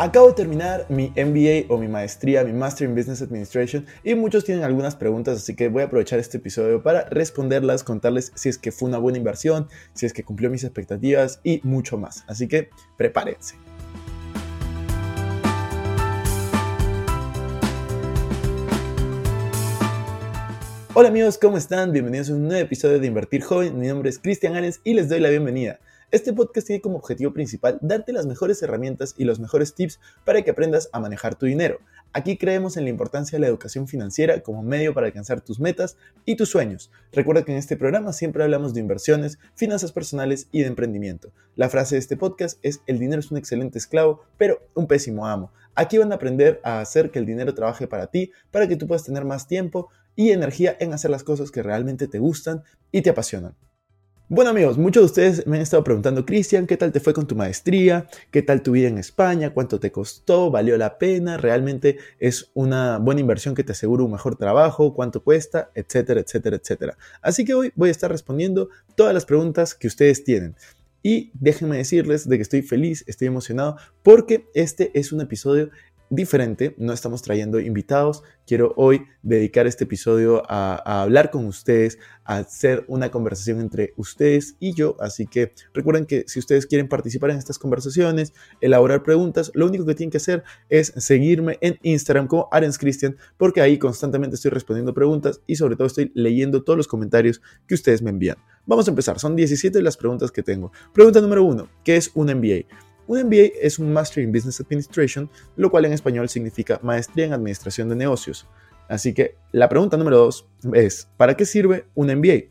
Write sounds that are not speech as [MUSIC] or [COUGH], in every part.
Acabo de terminar mi MBA o mi maestría, mi Master in Business Administration y muchos tienen algunas preguntas, así que voy a aprovechar este episodio para responderlas, contarles si es que fue una buena inversión, si es que cumplió mis expectativas y mucho más. Así que prepárense. Hola amigos, ¿cómo están? Bienvenidos a un nuevo episodio de Invertir Joven. Mi nombre es Cristian Ares y les doy la bienvenida. Este podcast tiene como objetivo principal darte las mejores herramientas y los mejores tips para que aprendas a manejar tu dinero. Aquí creemos en la importancia de la educación financiera como medio para alcanzar tus metas y tus sueños. Recuerda que en este programa siempre hablamos de inversiones, finanzas personales y de emprendimiento. La frase de este podcast es el dinero es un excelente esclavo, pero un pésimo amo. Aquí van a aprender a hacer que el dinero trabaje para ti, para que tú puedas tener más tiempo y energía en hacer las cosas que realmente te gustan y te apasionan. Bueno amigos, muchos de ustedes me han estado preguntando, Cristian, ¿qué tal te fue con tu maestría? ¿Qué tal tu vida en España? ¿Cuánto te costó? ¿Valió la pena? ¿Realmente es una buena inversión que te asegura un mejor trabajo? ¿Cuánto cuesta? Etcétera, etcétera, etcétera. Así que hoy voy a estar respondiendo todas las preguntas que ustedes tienen. Y déjenme decirles de que estoy feliz, estoy emocionado, porque este es un episodio diferente, no estamos trayendo invitados. Quiero hoy dedicar este episodio a, hablar con ustedes, a hacer una conversación entre ustedes y yo. Así que recuerden que si ustedes quieren participar en estas conversaciones, elaborar preguntas, lo único que tienen que hacer es seguirme en Instagram como Arens Christian, porque ahí constantemente estoy respondiendo preguntas y sobre todo estoy leyendo todos los comentarios que ustedes me envían. Vamos a empezar, son 17 las preguntas que tengo. Pregunta número uno, ¿qué es un MBA? Un MBA es un Master in Business Administration, lo cual en español significa Maestría en Administración de Negocios. Así que la pregunta número dos es, ¿para qué sirve un MBA?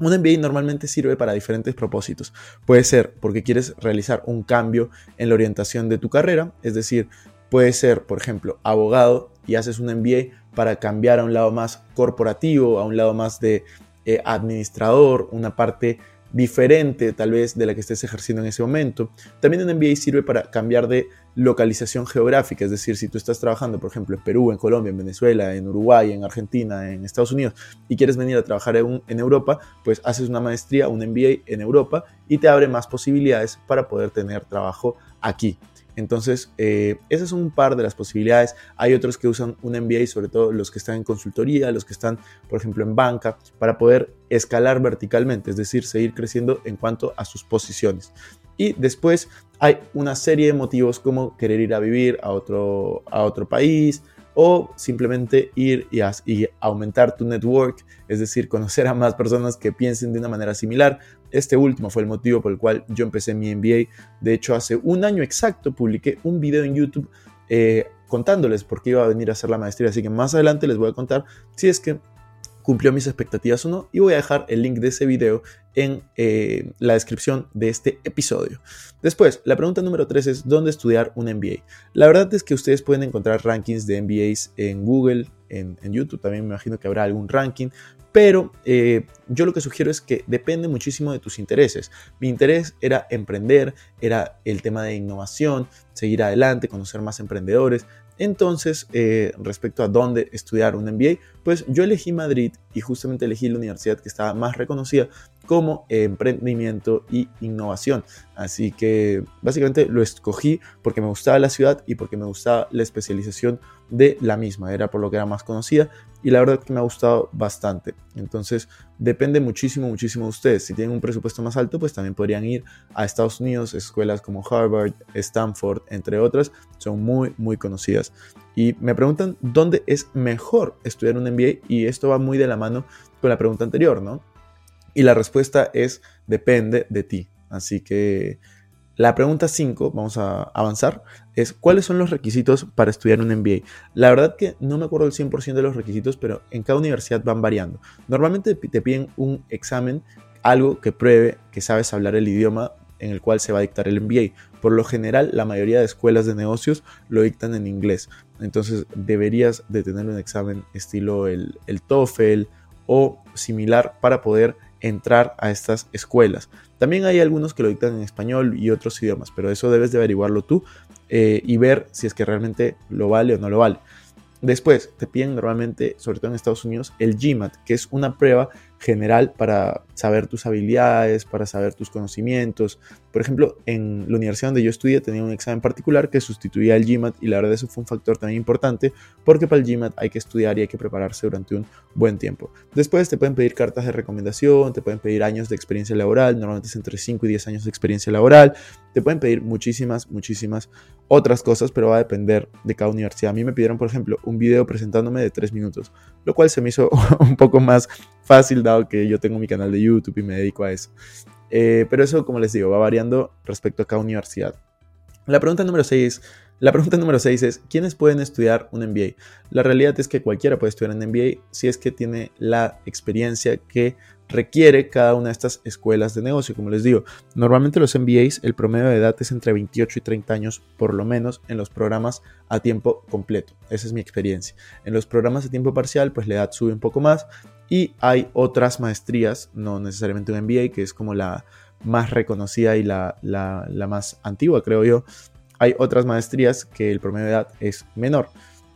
Un MBA normalmente sirve para diferentes propósitos. Puede ser porque quieres realizar un cambio en la orientación de tu carrera, es decir, puede ser, por ejemplo, abogado y haces un MBA para cambiar a un lado más corporativo, a un lado más de eh, administrador, una parte diferente tal vez de la que estés ejerciendo en ese momento. También un MBA sirve para cambiar de localización geográfica, es decir, si tú estás trabajando, por ejemplo, en Perú, en Colombia, en Venezuela, en Uruguay, en Argentina, en Estados Unidos, y quieres venir a trabajar en, en Europa, pues haces una maestría, un MBA en Europa y te abre más posibilidades para poder tener trabajo aquí. Entonces, eh, esas son un par de las posibilidades. Hay otros que usan un MBA, sobre todo los que están en consultoría, los que están, por ejemplo, en banca, para poder escalar verticalmente, es decir, seguir creciendo en cuanto a sus posiciones. Y después hay una serie de motivos como querer ir a vivir a otro, a otro país, o simplemente ir y, aumentar tu network, es decir, conocer a más personas que piensen de una manera similar. Este último fue el motivo por el cual yo empecé mi MBA. De hecho, hace un año exacto publiqué un video en YouTube eh, contándoles por qué iba a venir a hacer la maestría, así que más adelante les voy a contar si es que cumplió mis expectativas o no y voy a dejar el link de ese video en eh, la descripción de este episodio. Después, la pregunta número 3 es ¿dónde estudiar un MBA? La verdad es que ustedes pueden encontrar rankings de MBAs en Google, en, YouTube también me imagino que habrá algún ranking, pero eh, yo lo que sugiero es que depende muchísimo de tus intereses. Mi interés era emprender, era el tema de innovación, seguir adelante, conocer más emprendedores, entonces, eh, respecto a dónde estudiar un MBA, pues yo elegí Madrid y justamente elegí la universidad que estaba más reconocida como emprendimiento y innovación. Así que básicamente lo escogí porque me gustaba la ciudad y porque me gustaba la especialización de la misma. Era por lo que era más conocida y la verdad que me ha gustado bastante. Entonces depende muchísimo, muchísimo de ustedes. Si tienen un presupuesto más alto, pues también podrían ir a Estados Unidos, escuelas como Harvard, Stanford, entre otras. Son muy, muy conocidas. Y me preguntan dónde es mejor estudiar un MBA y esto va muy de la mano con la pregunta anterior, ¿no? Y la respuesta es depende de ti. Así que la pregunta 5, vamos a avanzar, es ¿cuáles son los requisitos para estudiar un MBA? La verdad que no me acuerdo el 100% de los requisitos, pero en cada universidad van variando. Normalmente te piden un examen, algo que pruebe que sabes hablar el idioma en el cual se va a dictar el MBA. Por lo general, la mayoría de escuelas de negocios lo dictan en inglés. Entonces deberías de tener un examen estilo el, el TOEFL o similar para poder entrar a estas escuelas. También hay algunos que lo dictan en español y otros idiomas, pero eso debes de averiguarlo tú eh, y ver si es que realmente lo vale o no lo vale. Después te piden normalmente, sobre todo en Estados Unidos, el GMAT, que es una prueba general para saber tus habilidades, para saber tus conocimientos. Por ejemplo, en la universidad donde yo estudié tenía un examen particular que sustituía al GMAT y la verdad eso fue un factor también importante porque para el GMAT hay que estudiar y hay que prepararse durante un buen tiempo. Después te pueden pedir cartas de recomendación, te pueden pedir años de experiencia laboral, normalmente es entre 5 y 10 años de experiencia laboral, te pueden pedir muchísimas, muchísimas otras cosas, pero va a depender de cada universidad. A mí me pidieron, por ejemplo, un video presentándome de 3 minutos, lo cual se me hizo [LAUGHS] un poco más fácil dado que yo tengo mi canal de YouTube y me dedico a eso. Eh, pero eso, como les digo, va variando respecto a cada universidad. La pregunta número 6 la pregunta número 6 es, ¿quiénes pueden estudiar un MBA? La realidad es que cualquiera puede estudiar un MBA si es que tiene la experiencia que requiere cada una de estas escuelas de negocio. Como les digo, normalmente los MBAs, el promedio de edad es entre 28 y 30 años, por lo menos en los programas a tiempo completo. Esa es mi experiencia. En los programas a tiempo parcial, pues la edad sube un poco más y hay otras maestrías, no necesariamente un MBA, que es como la más reconocida y la, la más antigua, creo yo, hay otras maestrías que el promedio de edad es menor.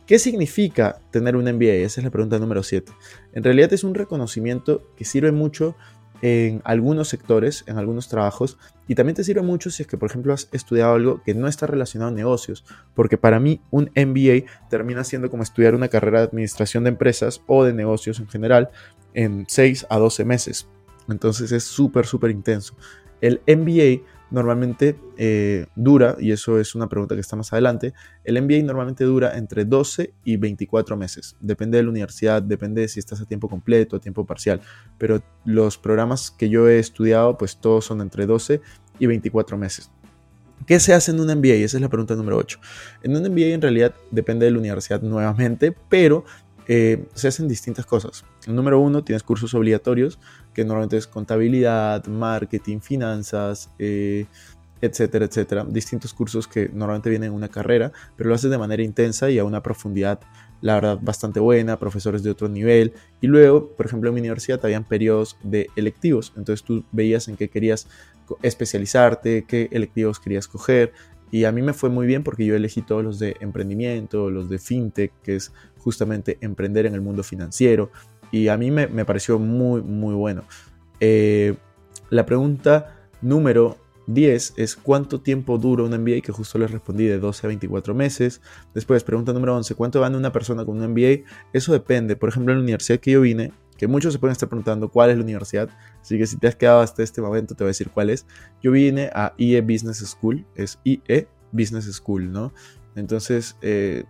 ¿Qué significa tener un MBA? Esa es la pregunta número 7. En realidad es un reconocimiento que sirve mucho en algunos sectores, en algunos trabajos, y también te sirve mucho si es que, por ejemplo, has estudiado algo que no está relacionado a negocios, porque para mí un MBA termina siendo como estudiar una carrera de administración de empresas o de negocios en general en 6 a 12 meses. Entonces es súper, súper intenso. El MBA normalmente eh, dura, y eso es una pregunta que está más adelante, el MBA normalmente dura entre 12 y 24 meses. Depende de la universidad, depende de si estás a tiempo completo, a tiempo parcial. Pero los programas que yo he estudiado, pues todos son entre 12 y 24 meses. ¿Qué se hace en un MBA? Esa es la pregunta número 8. En un MBA en realidad depende de la universidad nuevamente, pero eh, se hacen distintas cosas. El número uno, tienes cursos obligatorios, normalmente es contabilidad, marketing, finanzas, eh, etcétera, etcétera. Distintos cursos que normalmente vienen en una carrera, pero lo haces de manera intensa y a una profundidad, la verdad, bastante buena, profesores de otro nivel. Y luego, por ejemplo, en mi universidad habían periodos de electivos, entonces tú veías en qué querías especializarte, qué electivos querías coger, y a mí me fue muy bien porque yo elegí todos los de emprendimiento, los de fintech, que es justamente emprender en el mundo financiero. Y a mí me, pareció muy, muy bueno. Eh, la pregunta número 10 es cuánto tiempo dura un MBA, que justo les respondí de 12 a 24 meses. Después, pregunta número 11, ¿cuánto gana una persona con un MBA? Eso depende. Por ejemplo, en la universidad que yo vine, que muchos se pueden estar preguntando cuál es la universidad, así que si te has quedado hasta este momento te voy a decir cuál es. Yo vine a IE Business School, es IE Business School, ¿no? Entonces eh,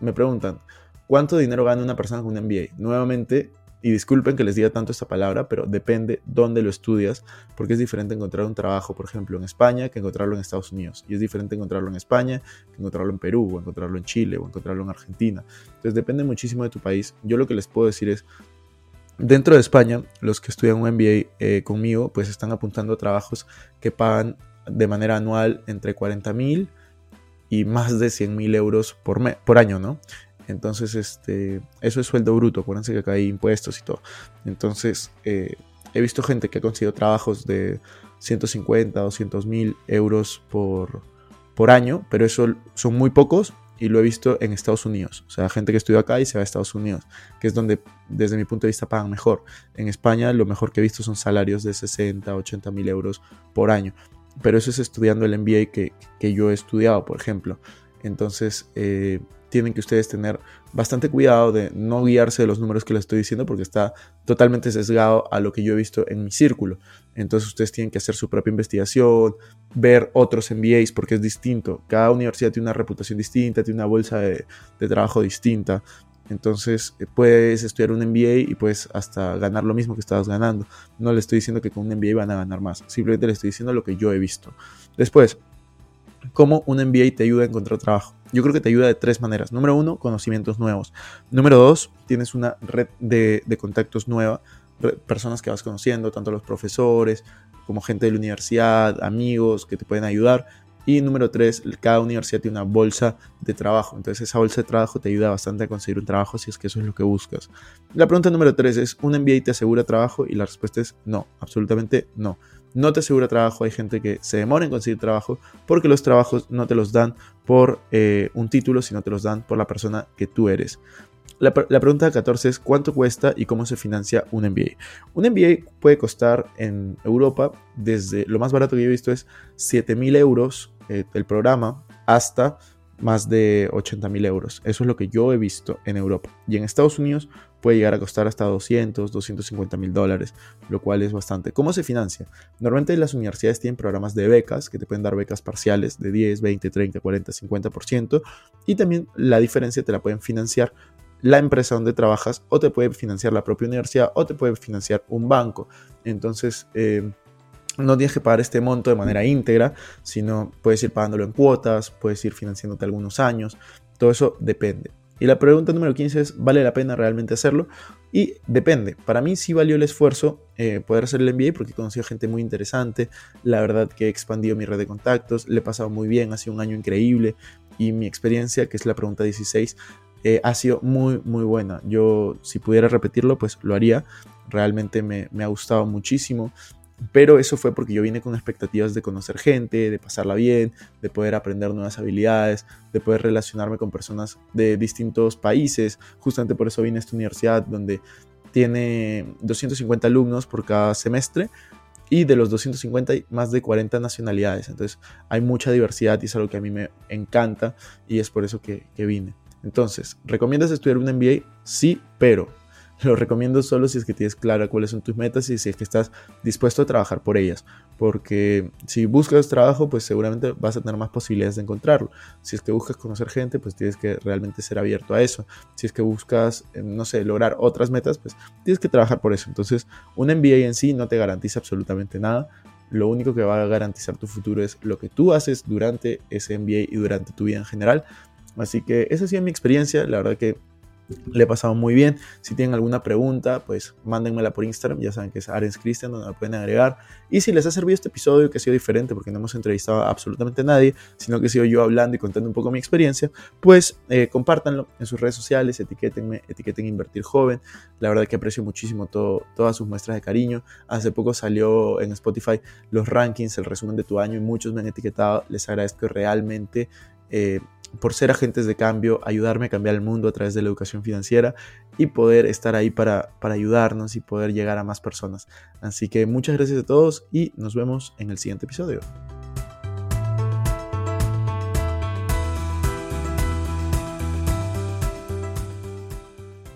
me preguntan, ¿cuánto dinero gana una persona con un MBA? Nuevamente, y disculpen que les diga tanto esta palabra, pero depende dónde lo estudias, porque es diferente encontrar un trabajo, por ejemplo, en España que encontrarlo en Estados Unidos. Y es diferente encontrarlo en España que encontrarlo en Perú, o encontrarlo en Chile, o encontrarlo en Argentina. Entonces depende muchísimo de tu país. Yo lo que les puedo decir es, Dentro de España, los que estudian un MBA eh, conmigo, pues están apuntando a trabajos que pagan de manera anual entre 40.000 y más de 100.000 euros por, por año, ¿no? Entonces, este, eso es sueldo bruto, acuérdense que acá hay impuestos y todo. Entonces, eh, he visto gente que ha conseguido trabajos de 150, 200 mil euros por, por año, pero eso son muy pocos y lo he visto en Estados Unidos. O sea, gente que estudia acá y se va a Estados Unidos, que es donde desde mi punto de vista pagan mejor. En España lo mejor que he visto son salarios de 60, 80 mil euros por año. Pero eso es estudiando el MBA que, que yo he estudiado, por ejemplo. Entonces, eh, tienen que ustedes tener bastante cuidado de no guiarse de los números que les estoy diciendo porque está totalmente sesgado a lo que yo he visto en mi círculo. Entonces ustedes tienen que hacer su propia investigación, ver otros MBAs porque es distinto. Cada universidad tiene una reputación distinta, tiene una bolsa de, trabajo distinta. Entonces eh, puedes estudiar un MBA y puedes hasta ganar lo mismo que estabas ganando. No le estoy diciendo que con un MBA van a ganar más, simplemente le estoy diciendo lo que yo he visto. Después, cómo un MBA te ayuda a encontrar trabajo. Yo creo que te ayuda de tres maneras. Número uno, conocimientos nuevos. Número dos, tienes una red de, contactos nueva, personas que vas conociendo, tanto los profesores como gente de la universidad, amigos que te pueden ayudar. Y número tres, cada universidad tiene una bolsa de trabajo. Entonces esa bolsa de trabajo te ayuda bastante a conseguir un trabajo si es que eso es lo que buscas. La pregunta número tres es, ¿un MBA te asegura trabajo? Y la respuesta es no, absolutamente no no te asegura trabajo. Hay gente que se demora en conseguir trabajo porque los trabajos no te los dan por eh, un título, sino te los dan por la persona que tú eres. la, pregunta 14 es ¿cuánto cuesta y cómo se financia un MBA? Un MBA puede costar en Europa desde, lo más barato que yo he visto es 7.000 euros eh, el programa hasta más de 80 mil euros. Eso es lo que yo he visto en Europa. Y en Estados Unidos puede llegar a costar hasta 200, 250 mil dólares, lo cual es bastante. ¿Cómo se financia? Normalmente las universidades tienen programas de becas que te pueden dar becas parciales de 10, 20, 30, 40, 50%. Y también la diferencia te la pueden financiar la empresa donde trabajas o te puede financiar la propia universidad o te puede financiar un banco. Entonces, eh, no tienes que pagar este monto de manera íntegra, sino puedes ir pagándolo en cuotas, puedes ir financiándote algunos años, todo eso depende. Y la pregunta número 15 es, ¿vale la pena realmente hacerlo? Y depende, para mí sí valió el esfuerzo eh, poder hacer el MBA porque he conocido gente muy interesante, la verdad que he expandido mi red de contactos, le he pasado muy bien, ha sido un año increíble y mi experiencia, que es la pregunta 16, eh, ha sido muy, muy buena. Yo si pudiera repetirlo, pues lo haría. Realmente me, me ha gustado muchísimo. Pero eso fue porque yo vine con expectativas de conocer gente, de pasarla bien, de poder aprender nuevas habilidades, de poder relacionarme con personas de distintos países. Justamente por eso vine a esta universidad donde tiene 250 alumnos por cada semestre y de los 250 hay más de 40 nacionalidades. Entonces hay mucha diversidad y es algo que a mí me encanta y es por eso que, que vine. Entonces, ¿recomiendas estudiar un MBA? Sí, pero lo recomiendo solo si es que tienes clara cuáles son tus metas y si es que estás dispuesto a trabajar por ellas. Porque si buscas trabajo, pues seguramente vas a tener más posibilidades de encontrarlo. Si es que buscas conocer gente, pues tienes que realmente ser abierto a eso. Si es que buscas, eh, no sé, lograr otras metas, pues tienes que trabajar por eso. Entonces, un MBA en sí no te garantiza absolutamente nada. Lo único que va a garantizar tu futuro es lo que tú haces durante ese MBA y durante tu vida en general. Así que esa ha sido mi experiencia. La verdad que le he pasado muy bien. Si tienen alguna pregunta, pues mándenmela por Instagram. Ya saben que es Arens Christian, donde me pueden agregar. Y si les ha servido este episodio, que ha sido diferente porque no hemos entrevistado a absolutamente nadie, sino que he sido yo hablando y contando un poco mi experiencia, pues eh, compártanlo en sus redes sociales, etiquétenme, etiqueten Invertir Joven. La verdad que aprecio muchísimo todo, todas sus muestras de cariño. Hace poco salió en Spotify los rankings, el resumen de tu año y muchos me han etiquetado. Les agradezco realmente. Eh, por ser agentes de cambio, ayudarme a cambiar el mundo a través de la educación financiera y poder estar ahí para, para ayudarnos y poder llegar a más personas. Así que muchas gracias a todos y nos vemos en el siguiente episodio.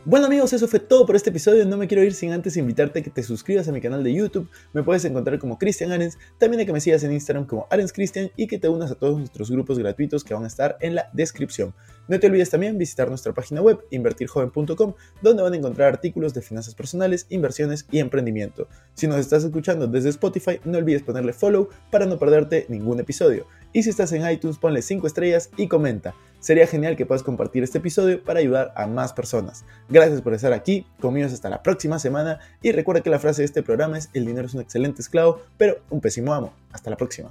Bueno amigos, eso fue todo por este episodio. No me quiero ir sin antes invitarte a que te suscribas a mi canal de YouTube. Me puedes encontrar como Cristian Arens. También a que me sigas en Instagram como Arens Cristian y que te unas a todos nuestros grupos gratuitos que van a estar en la descripción. No te olvides también visitar nuestra página web invertirjoven.com donde van a encontrar artículos de finanzas personales, inversiones y emprendimiento. Si nos estás escuchando desde Spotify, no olvides ponerle follow para no perderte ningún episodio. Y si estás en iTunes, ponle 5 estrellas y comenta. Sería genial que puedas compartir este episodio para ayudar a más personas. Gracias por estar aquí, conmigo hasta la próxima semana y recuerda que la frase de este programa es el dinero es un excelente esclavo, pero un pésimo amo. Hasta la próxima.